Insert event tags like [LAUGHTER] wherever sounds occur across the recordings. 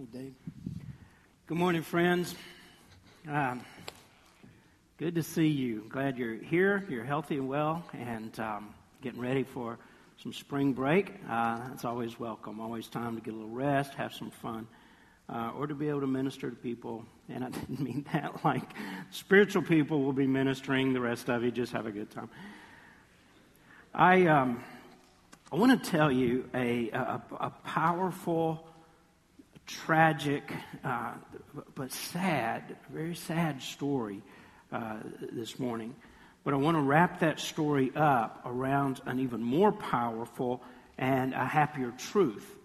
Hey, Dave. Good morning, friends. Um, good to see you. Glad you're here. You're healthy and well, and um, getting ready for some spring break. Uh, that's always welcome. Always time to get a little rest, have some fun, uh, or to be able to minister to people. And I [LAUGHS] didn't mean that [LAUGHS] like spiritual people will be ministering. The rest of you just have a good time. I um, I want to tell you a, a, a powerful tragic, uh, but sad, very sad story uh, this morning. But I want to wrap that story up around an even more powerful and a happier truth.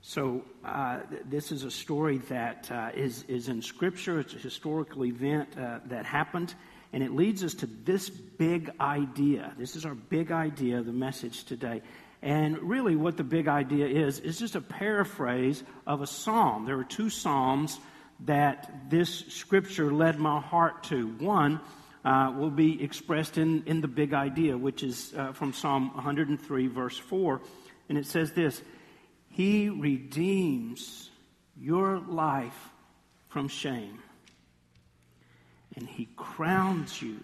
So, uh, this is a story that uh, is is, in Scripture. It's a historical event uh, that happened, and it leads us to this big idea. This is our big idea, the message today. And really, what the big idea is, is just a paraphrase of a psalm. There are two psalms that this scripture led my heart to. One uh, will be expressed in, in the big idea, which is uh, from Psalm 103, verse 4. And it says this He redeems your life from shame, and He crowns you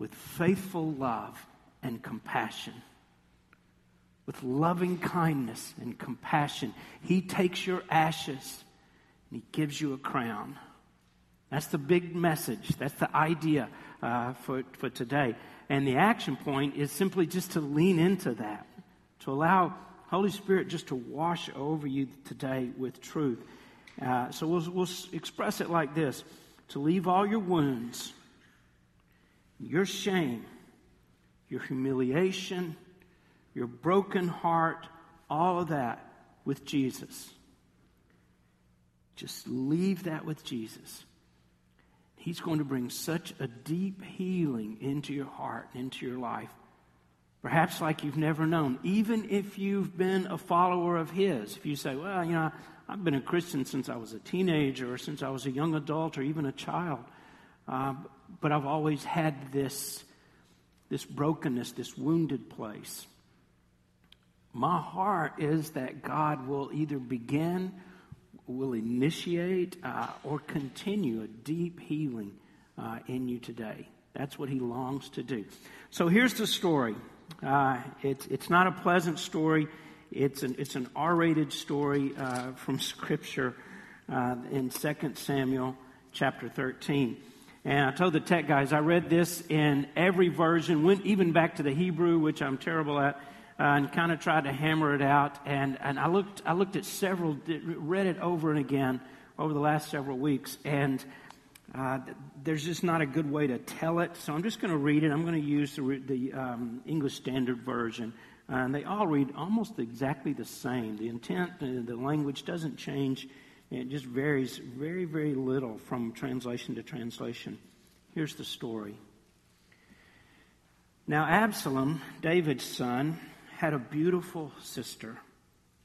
with faithful love and compassion with loving kindness and compassion. He takes your ashes and He gives you a crown. That's the big message. That's the idea uh, for, for today. And the action point is simply just to lean into that, to allow Holy Spirit just to wash over you today with truth. Uh, so we'll, we'll express it like this to leave all your wounds, your shame, your humiliation, your broken heart, all of that with Jesus. Just leave that with Jesus. He's going to bring such a deep healing into your heart and into your life. Perhaps like you've never known, even if you've been a follower of His. If you say, well, you know, I've been a Christian since I was a teenager or since I was a young adult or even a child, uh, but I've always had this, this brokenness, this wounded place my heart is that God will either begin, will initiate, uh, or continue a deep healing uh, in you today. That's what He longs to do. So here's the story. Uh, it's, it's not a pleasant story. It's an, it's an R-rated story uh, from [LAUGHS] Scripture uh, in 2 Samuel chapter 13. And I told the tech guys I read this in every version, went even back to the Hebrew, which I'm terrible at, uh, and kind of tried to hammer it out. And, and I, looked, I looked at several, read it over and again over the last several weeks. And uh, there's just not a good way to tell it. So I'm just going to read it. I'm going to use the, the um, English Standard Version. And they all read almost exactly the same. The intent, uh, the language doesn't change. It just varies very, very little from translation to translation. Here's the story. Now, Absalom, David's son, had a beautiful sister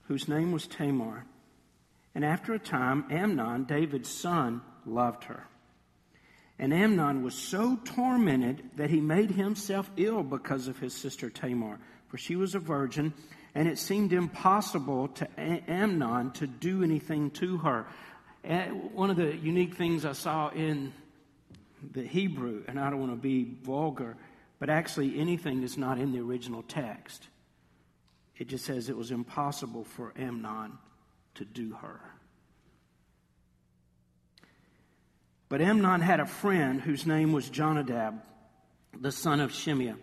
whose name was Tamar. And after a time, Amnon, David's son, loved her. And Amnon was so tormented that he made himself ill because of his sister Tamar, for she was a virgin, and it seemed impossible to Amnon to do anything to her. One of the unique things I saw in the Hebrew, and I don't want to be vulgar, but actually anything is not in the original text. It just says it was impossible for Amnon to do her. But Amnon had a friend whose name was Jonadab, the son of Shimeah,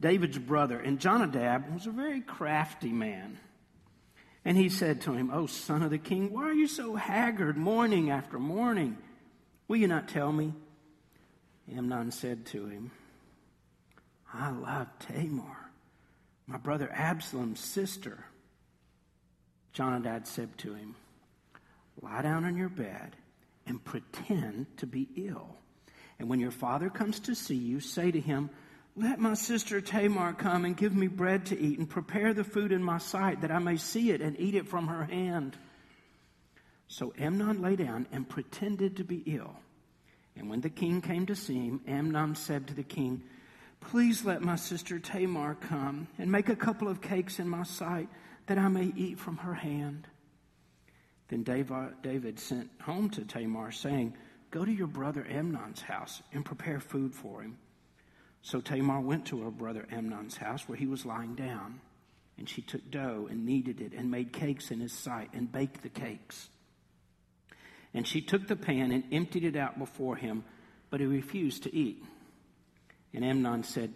David's brother. And Jonadab was a very crafty man. And he said to him, O son of the king, why are you so haggard morning after morning? Will you not tell me? Amnon said to him, I love Tamar my brother Absalom's sister. Jonadab said to him, Lie down on your bed and pretend to be ill. And when your father comes to see you, say to him, Let my sister Tamar come and give me bread to eat and prepare the food in my sight that I may see it and eat it from her hand. So Amnon lay down and pretended to be ill. And when the king came to see him, Amnon said to the king, Please let my sister Tamar come and make a couple of cakes in my sight that I may eat from her hand. Then David sent home to Tamar, saying, Go to your brother Amnon's house and prepare food for him. So Tamar went to her brother Amnon's house where he was lying down. And she took dough and kneaded it and made cakes in his sight and baked the cakes. And she took the pan and emptied it out before him, but he refused to eat. And Amnon said,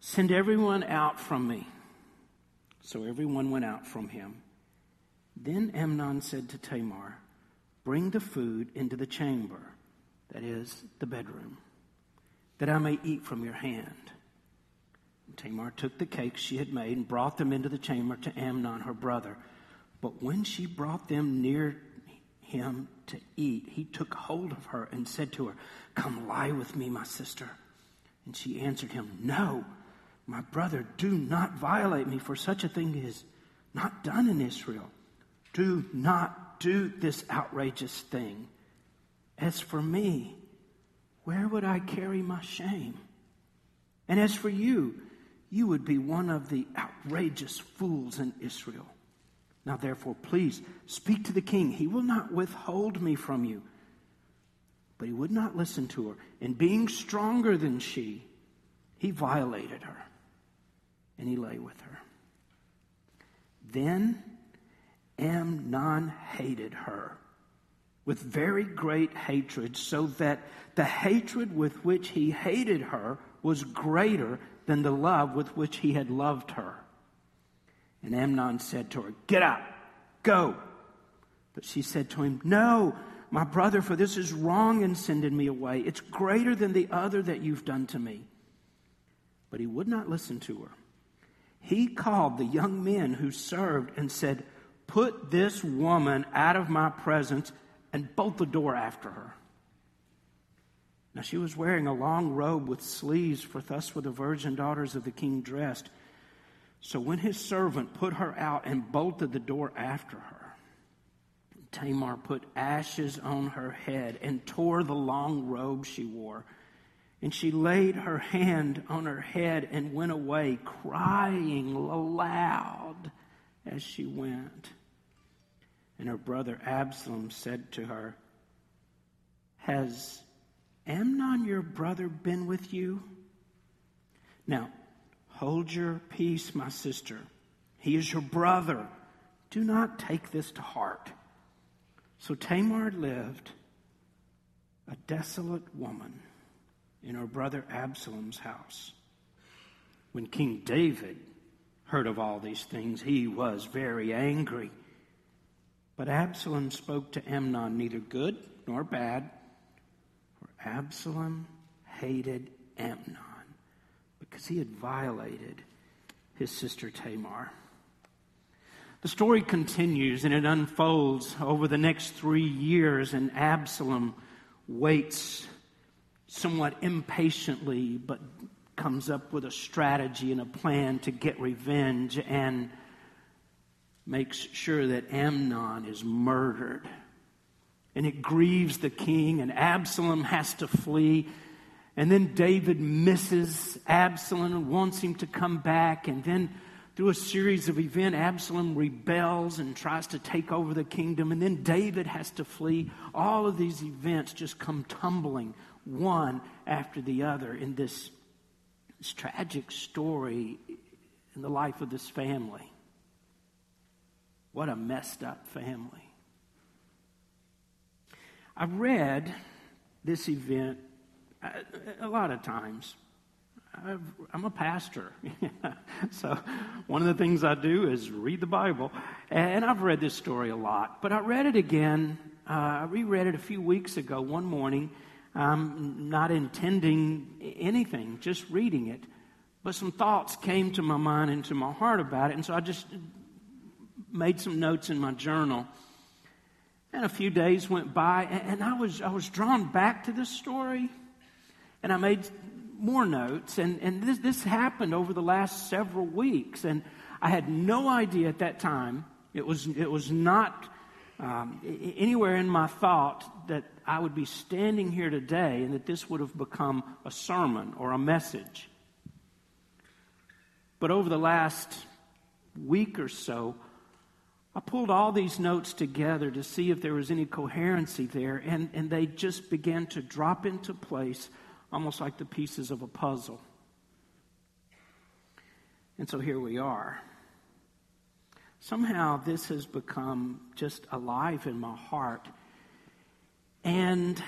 Send everyone out from me. So everyone went out from him. Then Amnon said to Tamar, Bring the food into the chamber, that is, the bedroom, that I may eat from your hand. And Tamar took the cakes she had made and brought them into the chamber to Amnon, her brother. But when she brought them near him to eat, he took hold of her and said to her, Come lie with me, my sister. And she answered him, No, my brother, do not violate me, for such a thing is not done in Israel. Do not do this outrageous thing. As for me, where would I carry my shame? And as for you, you would be one of the outrageous fools in Israel. Now, therefore, please speak to the king. He will not withhold me from you. But he would not listen to her. And being stronger than she, he violated her. And he lay with her. Then Amnon hated her with very great hatred, so that the hatred with which he hated her was greater than the love with which he had loved her. And Amnon said to her, Get up, go. But she said to him, No, my brother, for this is wrong in sending me away. It's greater than the other that you've done to me. But he would not listen to her. He called the young men who served and said, Put this woman out of my presence and bolt the door after her. Now she was wearing a long robe with sleeves, for thus were the virgin daughters of the king dressed. So when his servant put her out and bolted the door after her, Tamar put ashes on her head and tore the long robe she wore. And she laid her hand on her head and went away, crying aloud as she went. And her brother Absalom said to her, Has Amnon your brother been with you? Now, hold your peace, my sister. He is your brother. Do not take this to heart. So Tamar lived a desolate woman in her brother Absalom's house. When King David heard of all these things, he was very angry. But Absalom spoke to Amnon neither good nor bad, for Absalom hated Amnon because he had violated his sister Tamar. The story continues and it unfolds over the next three years, and Absalom waits somewhat impatiently, but comes up with a strategy and a plan to get revenge and makes sure that Amnon is murdered. And it grieves the king, and Absalom has to flee. And then David misses Absalom and wants him to come back. And then, through a series of events, Absalom rebels and tries to take over the kingdom. And then David has to flee. All of these events just come tumbling one after the other in this, this tragic story in the life of this family. What a messed up family. I've read this event uh, a, lot of times. I am a pastor. [LAUGHS] so, one of the things I do is read the Bible. And I've read this story a lot. But I read it again. Uh, I reread it a few weeks ago, one morning, um, not intending anything, just reading it. But some thoughts came to my mind and to my heart about it. And so I just made some notes in my journal. And a few days went by, and I was, I was drawn back to this story. And I made more notes. And, and this, this happened over the last several weeks. And I had no idea at that time, it was, it was not um, anywhere in my thought that I would be standing here today and that this would have become a sermon or a message. But over the last week or so, I pulled all these notes together to see if there was any coherency there, and, and they just began to drop into place almost like the pieces of a puzzle. And so here we are. Somehow this has become just alive in my heart. And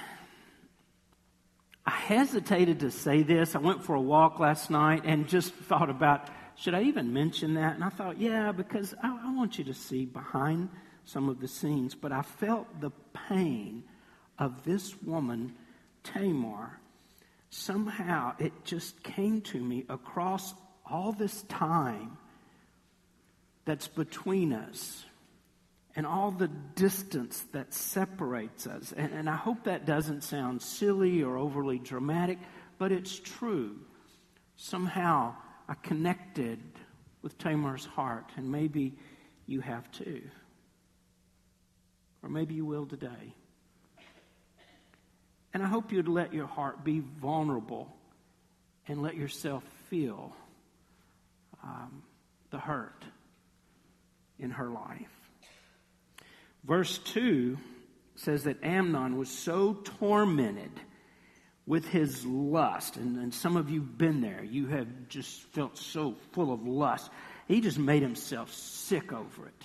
I hesitated to say this. I went for a walk last night and just thought about should I even mention that? And I thought, yeah, because I, I want you to see behind some of the scenes. But I felt the pain of this woman, Tamar. Somehow it just came to me across all this time that's between us and all the distance that separates us. And, and, I hope that doesn't sound silly or overly dramatic, but it's true. Somehow I connected with Tamar's heart, and maybe you have too. Or maybe you will today. And I hope you'd let your heart be vulnerable and let yourself feel um, the hurt in her life. Verse 2 says that Amnon was so tormented with his lust, and, and some of you have been there, you have just felt so full of lust. He just made himself sick over it.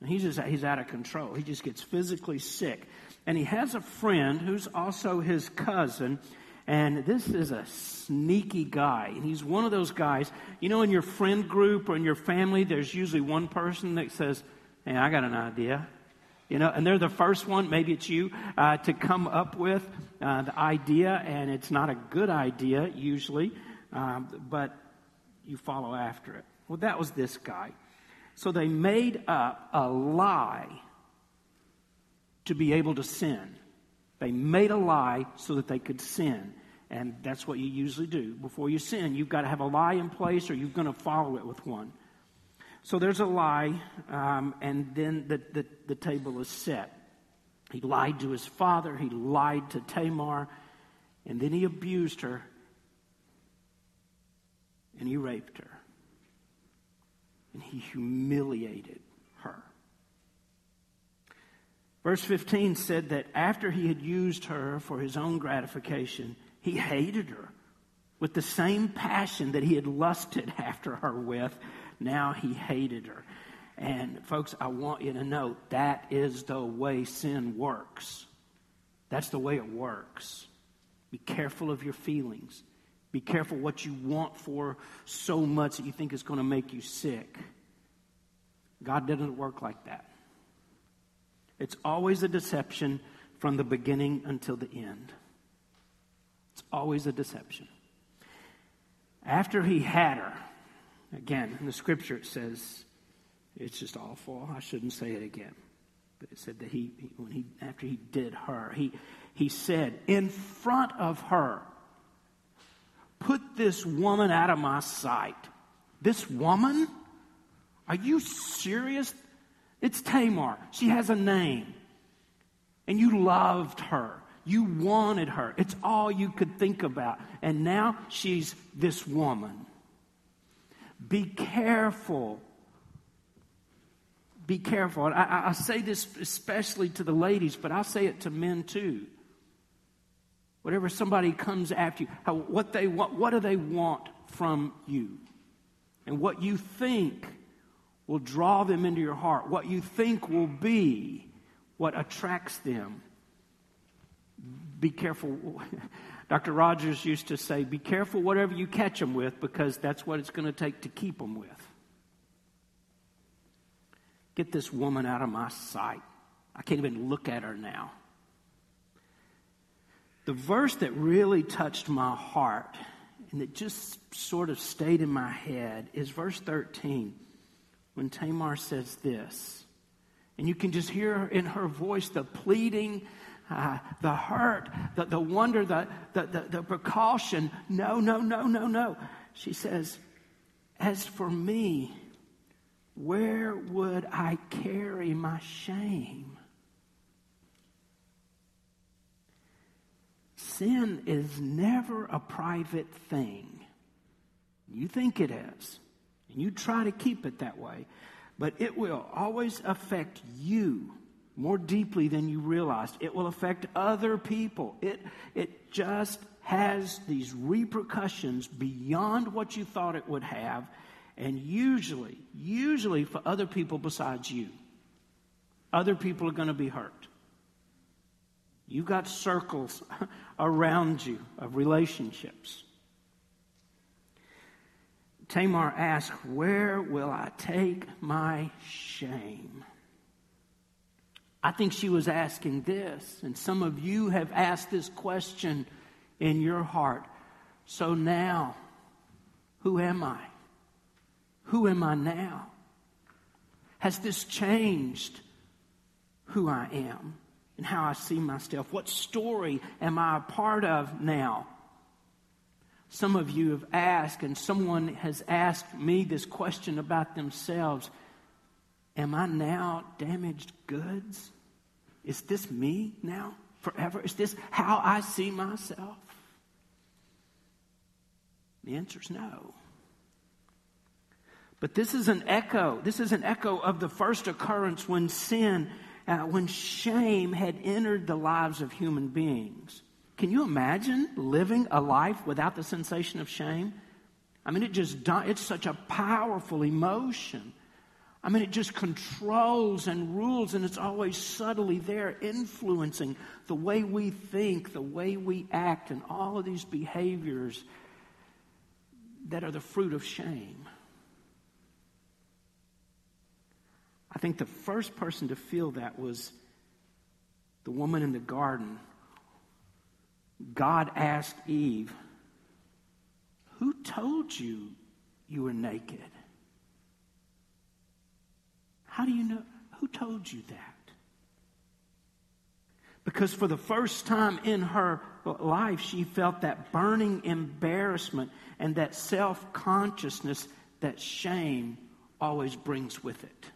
And he's just he's out of control. He just gets physically sick. And he has a friend who's also his cousin. And this is a sneaky guy. And he's one of those guys, you know, in your friend group or in your family, there's usually one person that says, Hey, I got an idea you know, and they're the first one, maybe it's you, uh, to come up with uh, the idea, and it's not a good idea usually, um, but you follow after it. Well, that was this guy. So they made up a lie to be able to sin. They made a lie so that they could sin. And that's what you usually do. Before you sin, you've got to have a lie in place or you're going to follow it with one. So there's a lie, um, and then the, the, the table is set. He lied to his father, he lied to Tamar, and then he abused her, and he raped her, and he humiliated. Verse 15 said that after he had used her for his own gratification, he hated her with the same passion that he had lusted after her with. Now he hated her. And folks, I want you to know that is the way sin works. That's the way it works. Be careful of your feelings. Be careful what you want for so much that you think is going to make you sick. God doesn't work like that. It's always a deception from the beginning until the end. It's always a deception. After he had her, Again, in the scripture it says, it's just awful. I shouldn't say it again. But it said that he, when he, after he did her, he, he said, in front of her, put this woman out of my sight. This woman? Are you serious? It's Tamar. She has a name. And you loved her. You wanted her. It's all you could think about. And now she's this woman. Be careful. Be careful. I, I, say this especially to the ladies, but I'll say it to men too. Whatever somebody comes after you, how, what they want, what do they want from you? And what you think will draw them into your heart. What you think will be what attracts them. Be careful. [LAUGHS] Dr. Rogers used to say, Be careful whatever you catch them with because that's what it's going to take to keep them with. Get this woman out of my sight. I can't even look at her now. The verse that really touched my heart and that just sort of stayed in my head is verse 13 when Tamar says this. And you can just hear in her voice the pleading uh, the hurt, the, the wonder, the, the, the, the precaution. No, no, no, no, no. She says, As for me, where would I carry my shame? Sin is never a private thing. You think it is, and you try to keep it that way. but it will always affect you more deeply than you realized. It will affect other people. It, it just has these repercussions beyond what you thought it would have, and usually, usually for other people besides you. Other people are going to be hurt. You've got circles [LAUGHS] around you of relationships. Tamar asked, Where will I take my shame? I think she was asking this, and some of you have asked this question in your heart. So now, who am I? Who am I now? Has this changed who I am and how I see myself? What story am I a part of now? Some of you have asked, and someone has asked me this question about themselves Am I now damaged goods? Is this me now forever? Is this how I see myself? The answer is no. But this is an echo. This is an echo of the first occurrence when sin, uh, when shame had entered the lives of human beings. Can you imagine living a life without the sensation of shame? I mean, it just, it's such a powerful emotion. I mean, it just controls and rules, and it's always subtly there, influencing the way we think, the way we act, and all of these behaviors that are the fruit of shame. I think the first person to feel that was the woman in the garden. God asked Eve, Who told you you were naked? How do you know? Who told you that? Because for the first time in her life, she felt that burning embarrassment and that self consciousness that shame always brings with it.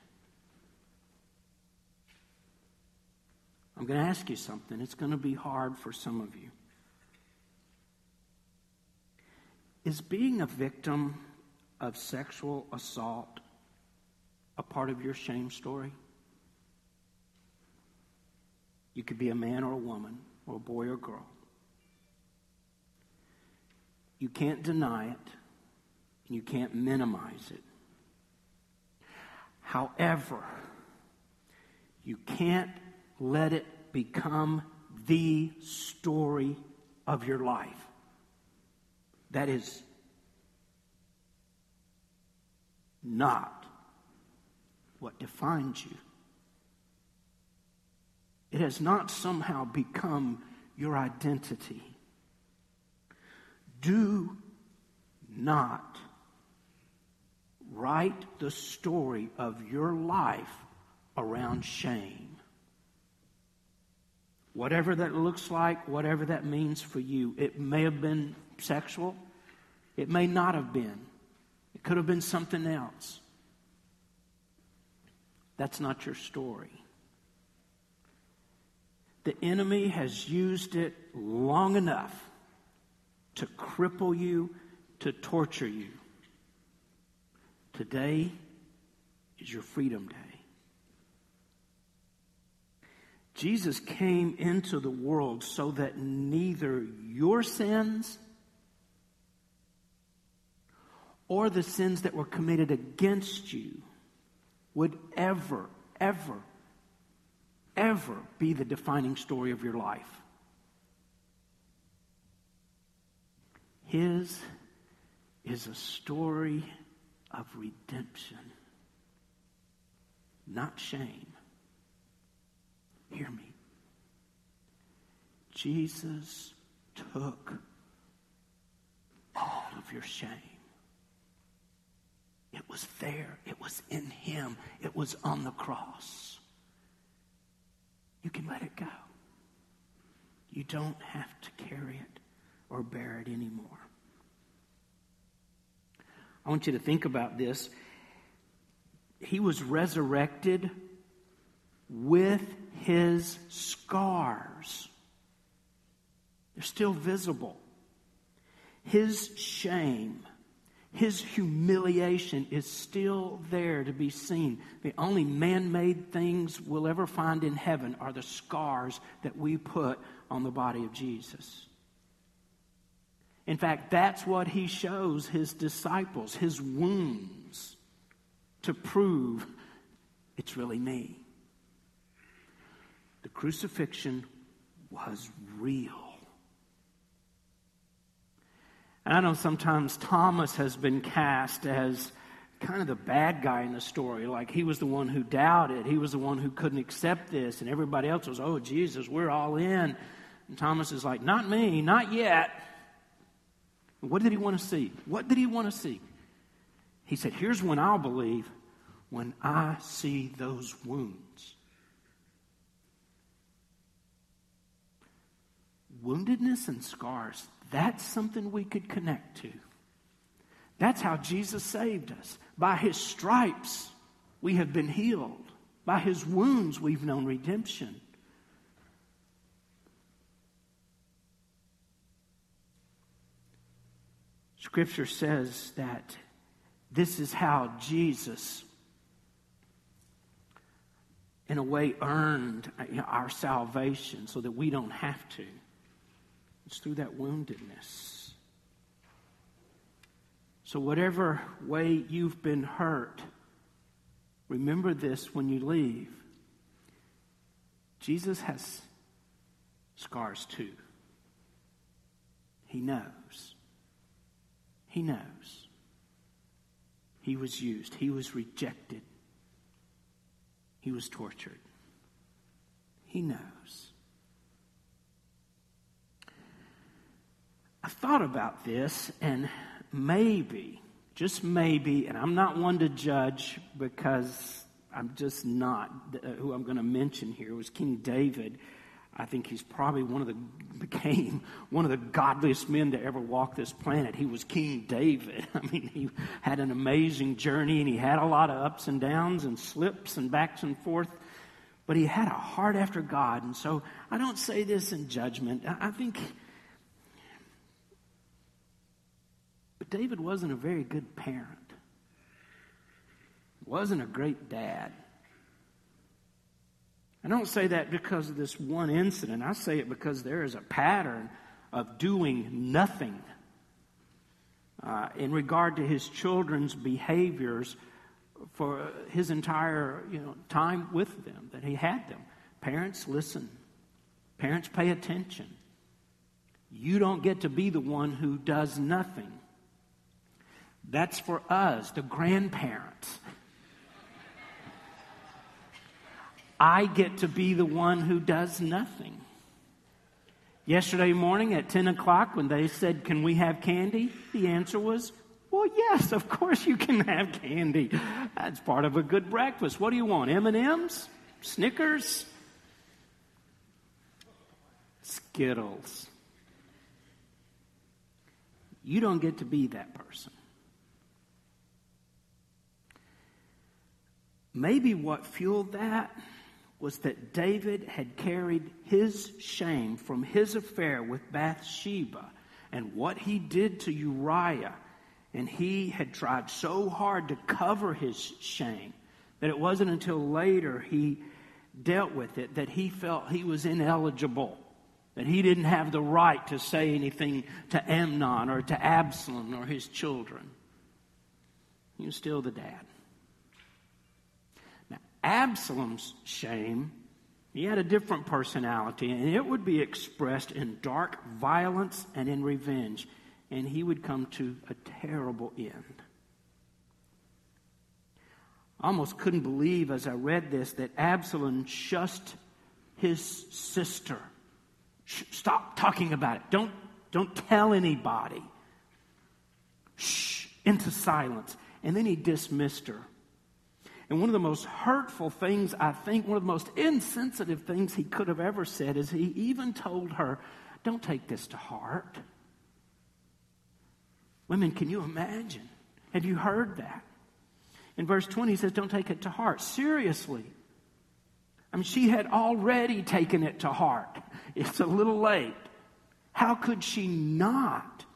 I'm going to ask you something. It's going to be hard for some of you. Is being a victim of sexual assault a part of your shame story? You could be a man or a woman, or a boy or girl. You can't deny it, and you can't minimize it. However, you can't let it become the story of your life. That is not what defines you. It has not somehow become your identity. Do not write the story of your life around shame. Whatever that looks like, whatever that means for you, it may have been sexual, it may not have been, it could have been something else. That's not your story. The enemy has used it long enough to cripple you, to torture you. Today is your freedom day. Jesus came into the world so that neither your sins or the sins that were committed against you would ever, ever, ever be the defining story of your life. His is a story of redemption, not shame. Hear me. Jesus took all of your shame. It was there. It was in him. It was on the cross. You can let it go. You don't have to carry it or bear it anymore. I want you to think about this. He was resurrected with his scars. They're still visible. His shame His humiliation is still there to be seen. The only man made things we'll ever find in heaven are the scars that we put on the body of Jesus. In fact, that's what he shows his disciples, his wounds, to prove it's really me. The crucifixion was real. And I know sometimes Thomas has been cast as kind of the bad guy in the story. Like he was the one who doubted, he was the one who couldn't accept this, and everybody else was, oh, Jesus, we're all in. And Thomas is like, not me, not yet. What did he want to see? What did he want to see? He said, here's when I'll believe when I see those wounds. Woundedness and scars, that's something we could connect to. That's how Jesus saved us. By his stripes, we have been healed. By his wounds, we've known redemption. Scripture says that this is how Jesus, in a way, earned our salvation so that we don't have to. It's through that woundedness. So, whatever way you've been hurt, remember this when you leave. Jesus has scars too. He knows. He knows. He was used, he was rejected, he was tortured. He knows. I thought about this, and maybe, just maybe, and I'm not one to judge because I'm just not uh, who I'm going to mention here, was King David. I think he's probably one of the [LAUGHS] became one of the godliest men to ever walk this planet. He was King David. [LAUGHS] I mean, he had an amazing journey and he had a lot of ups and downs and slips and backs and forth, but he had a heart after God. And so I don't say this in judgment. I think David wasn't a very good parent, wasn't a great dad. I don't say that because of this one incident. I say it because there is a pattern of doing nothing uh, in regard to his children's behaviors for his entire you know, time with them, that he had them. Parents, listen. Parents, pay attention. You don't get to be the one who does nothing. That's for us, the grandparents. I get to be the one who does nothing. Yesterday morning at 10 o'clock, when they said, Can we have candy? The answer was, Well, yes, of course you can have candy. That's part of a good breakfast. What do you want? M&Ms? Snickers? Skittles. You don't get to be that person. Maybe what fueled that was that David had carried his shame from his affair with Bathsheba and what he did to Uriah. And he had tried so hard to cover his shame that it wasn't until later he dealt with it that he felt he was ineligible, that he didn't have the right to say anything to Amnon or to Absalom or his children. He was still the dad. Absalom's shame, he had a different personality, and it would be expressed in dark violence and in revenge, and he would come to a terrible end. I almost couldn't believe as I read this that Absalom shushed his sister. Stop talking about it. Don't, don't tell anybody. Shh, into silence. And then he dismissed her. And one of the most hurtful things, I think, one of the most insensitive things he could have ever said is he even told her, Don't take this to heart. Women, can you imagine? Have you heard that? In verse 20, he says, Don't take it to heart. Seriously. I mean, she had already taken it to heart. It's a little late. How could she not?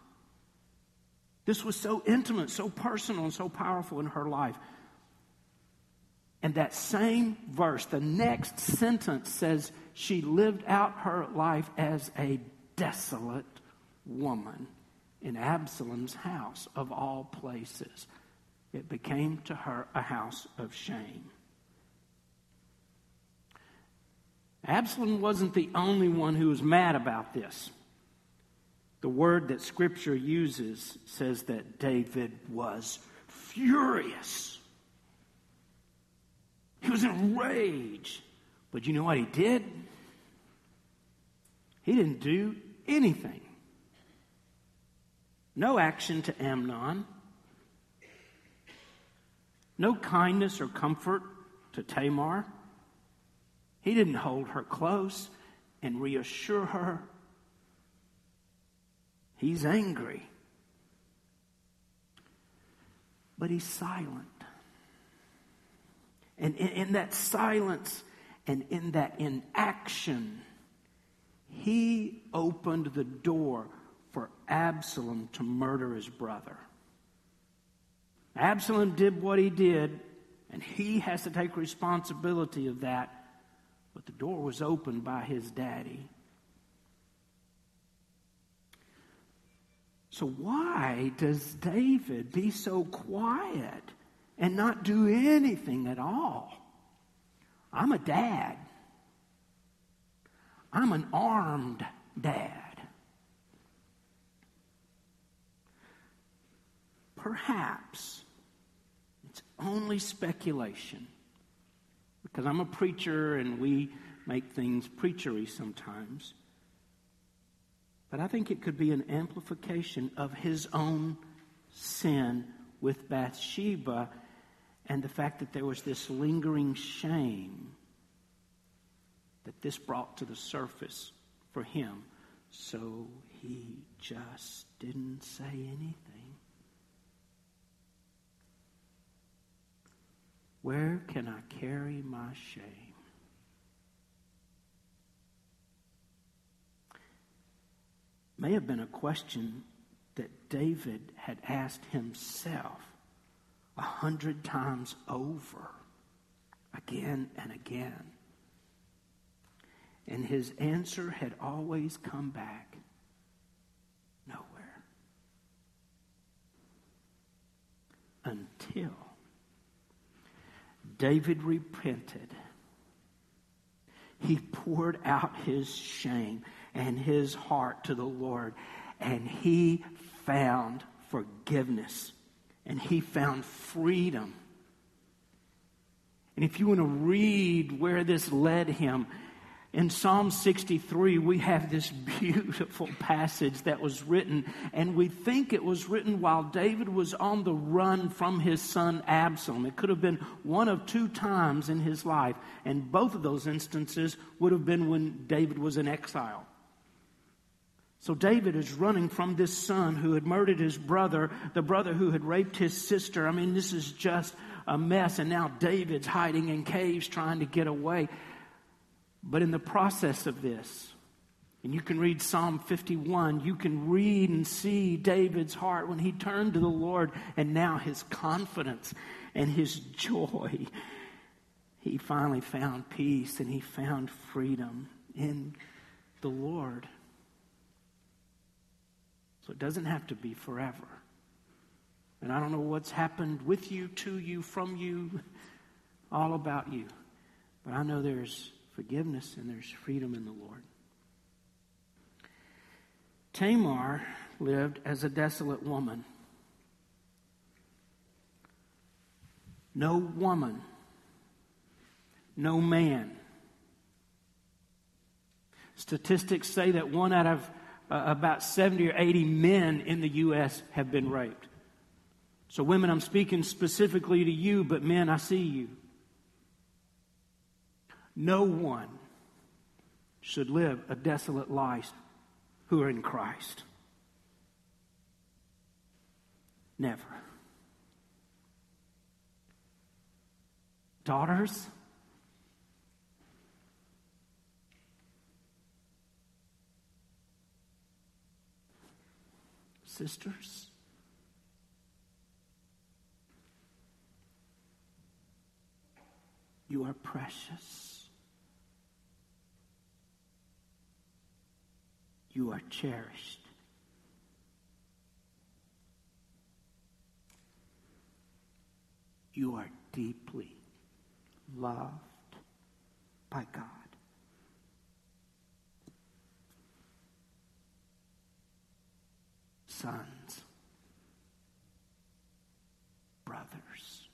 This was so intimate, so personal, and so powerful in her life. And that same verse, the next sentence says, she lived out her life as a desolate woman in Absalom's house, of all places. It became to her a house of shame. Absalom wasn't the only one who was mad about this. The word that Scripture uses says that David was furious. He was enraged. But you know what he did? He didn't do anything. No action to Amnon. No kindness or comfort to Tamar. He didn't hold her close and reassure her. He's angry. But he's silent. And in, in, that silence and in that inaction, he opened the door for Absalom to murder his brother. Absalom did what he did, and he has to take responsibility of that. But the door was opened by his daddy. So, why does David be so quiet and not do anything at all? I'm a dad. I'm an armed dad. Perhaps it's only speculation because I'm a preacher and we make things preachery sometimes. But I think it could be an amplification of his own sin with Bathsheba and the fact that there was this lingering shame that this brought to the surface for him. So he just didn't say anything. Where can I carry my shame? May have been a question that David had asked himself a hundred times over, again and again. And his answer had always come back nowhere. Until David repented. He poured out his shame and his heart to the Lord, and he found forgiveness and he found freedom. And if you want to read where this led him, in Psalm 63, we have this beautiful passage that was written, and we think it was written while David was on the run from his son Absalom. It could have been one of two times in his life, and both of those instances would have been when David was in exile. So David is running from this son who had murdered his brother, the brother who had raped his sister. I mean, this is just a mess, and now David's hiding in caves trying to get away. But in the process of this, and you can read Psalm 51, you can read and see David's heart when he turned to the Lord and now his confidence and his joy. He finally found peace and he found freedom in the Lord. So it doesn't have to be forever. And I don't know what's happened with you, to you, from you, [LAUGHS] all about you. But I know there's forgiveness and there's freedom in the Lord. Tamar lived as a desolate woman. No woman, no man. Statistics say that one out of uh, about 70 or 80 men in the U.S. have been raped. So, women, I'm speaking specifically to you, but men, I see you. No one should live a desolate life who are in Christ. Never. Daughters, sisters? You are precious. You are cherished. You are deeply loved by God. Sons, brothers,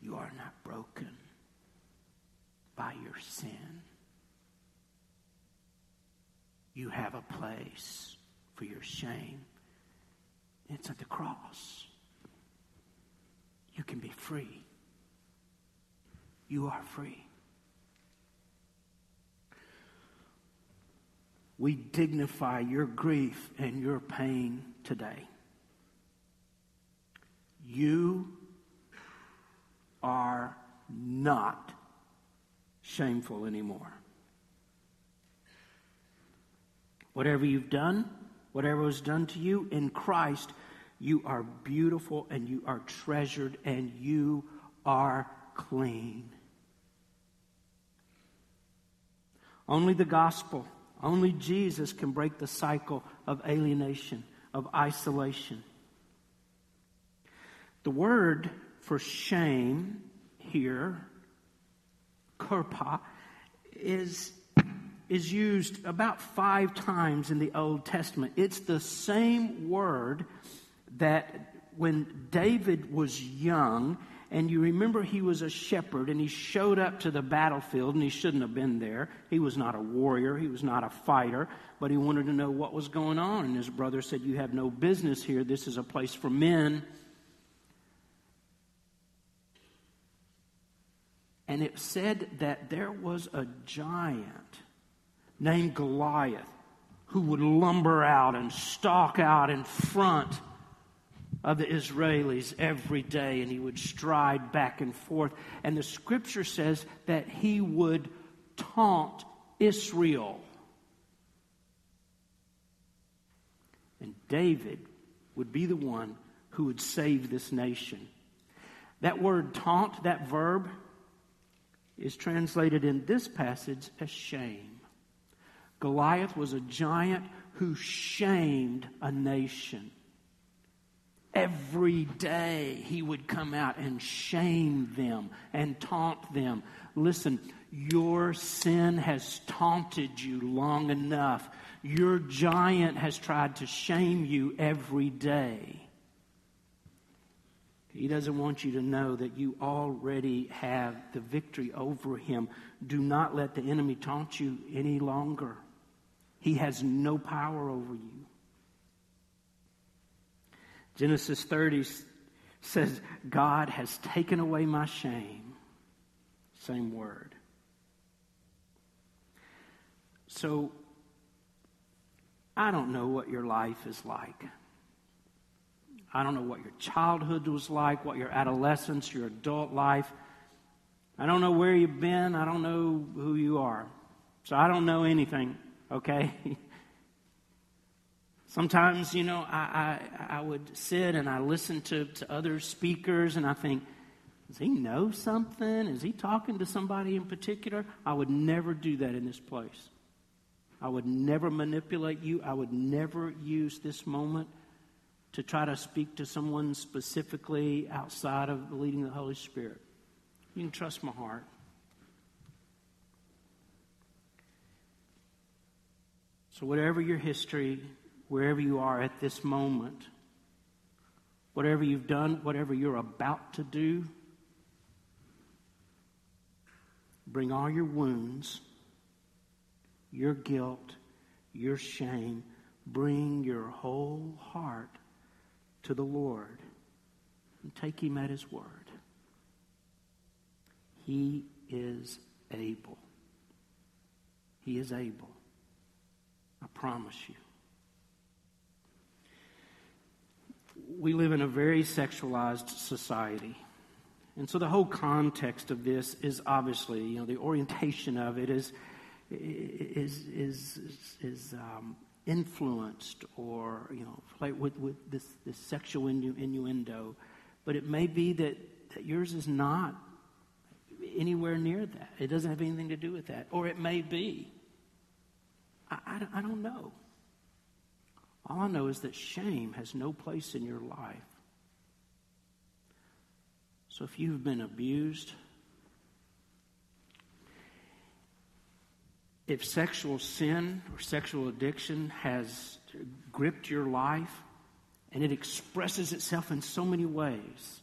you are not broken by your sin. You have a place for your shame. It's at the cross. You can be free. You are free. We dignify your grief and your pain today. You are not shameful anymore. Whatever you've done, whatever was done to you in Christ, you are beautiful and you are treasured and you are clean. Only the gospel, only Jesus can break the cycle of alienation, of isolation. The word for shame here, kurpa, is, is used about five times in the Old Testament. It's the same word that when David was young, and you remember he was a shepherd and he showed up to the battlefield and he shouldn't have been there. He was not a warrior, he was not a fighter, but he wanted to know what was going on. And his brother said, You have no business here. This is a place for men. And it said that there was a giant named Goliath who would lumber out and stalk out in front of the Israelis every day, and he would stride back and forth. And the scripture says that he would taunt Israel. And David would be the one who would save this nation. That word taunt, that verb, is translated in this passage as shame. Goliath was a giant who shamed a nation. Every day he would come out and shame them and taunt them. Listen, your sin has taunted you long enough. Your giant has tried to shame you every day. He doesn't want you to know that you already have the victory over him. Do not let the enemy taunt you any longer. He has no power over you. Genesis 30 says, God has taken away my shame. Same word. So, I don't know what your life is like. I don't know what your childhood was like, what your adolescence, your adult life. I don't know where you've been. I don't know who you are. So I don't know anything, okay? [LAUGHS] Sometimes, you know, I, I, I would sit and I listen to, to other speakers and I think, does he know something? Is he talking to somebody in particular? I would never do that in this place. I would never manipulate you. I would never use this moment to try to speak to someone specifically outside of the leading of the Holy Spirit. You can trust my heart. So, whatever your history, wherever you are at this moment, whatever you've done, whatever you're about to do, bring all your wounds, your guilt, your shame, bring your whole heart to the Lord and take him at his word. He is able. He is able. I promise you. We live in a very sexualized society. And so the whole context of this is obviously, you know, the orientation of it is, is, is, is, um, influenced or, you know, like with, with this, this sexual innu- innuendo. But it may be that that yours is not anywhere near that. It doesn't have anything to do with that. Or it may be. I, I, I don't know. All I know is that shame has no place in your life. So if you've been abused, if sexual sin or sexual addiction has gripped your life and it expresses itself in so many ways,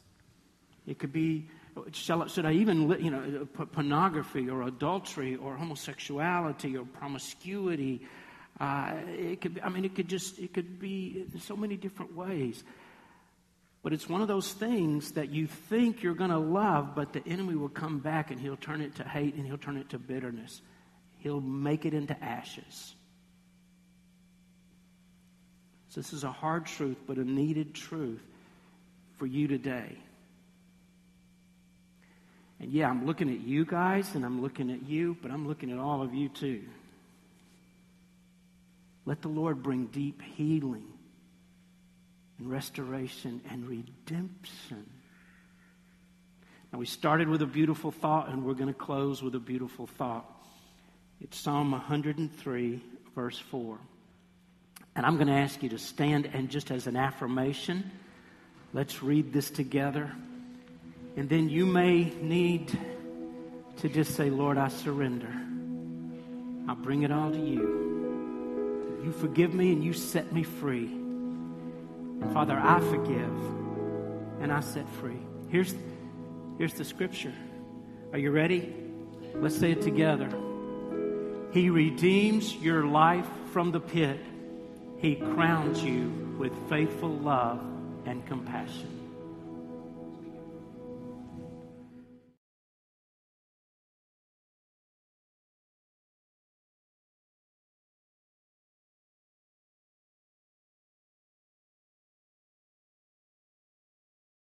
it could be shall, should I even, you know, pornography or adultery or homosexuality or promiscuity? Uh, it could, be, I mean, it could just, it could be so many different ways. But it's one of those things that you think you're going to love, but the enemy will come back and he'll turn it to hate and he'll turn it to bitterness. He'll make it into ashes. So, this is a hard truth, but a needed truth for you today. And yeah, I'm looking at you guys and I'm looking at you, but I'm looking at all of you too. Let the Lord bring deep healing and restoration and redemption. Now, we started with a beautiful thought, and we're going to close with a beautiful thought. It's Psalm 103, verse 4. And I'm going to ask you to stand and just as an affirmation, let's read this together. And then you may need to just say, Lord, I surrender. I'll bring it all to you. You forgive me and you set me free. Father, I forgive and I set free. Here's, here's the scripture. Are you ready? Let's say it together. He redeems your life from the pit. He crowns you with faithful love and compassion.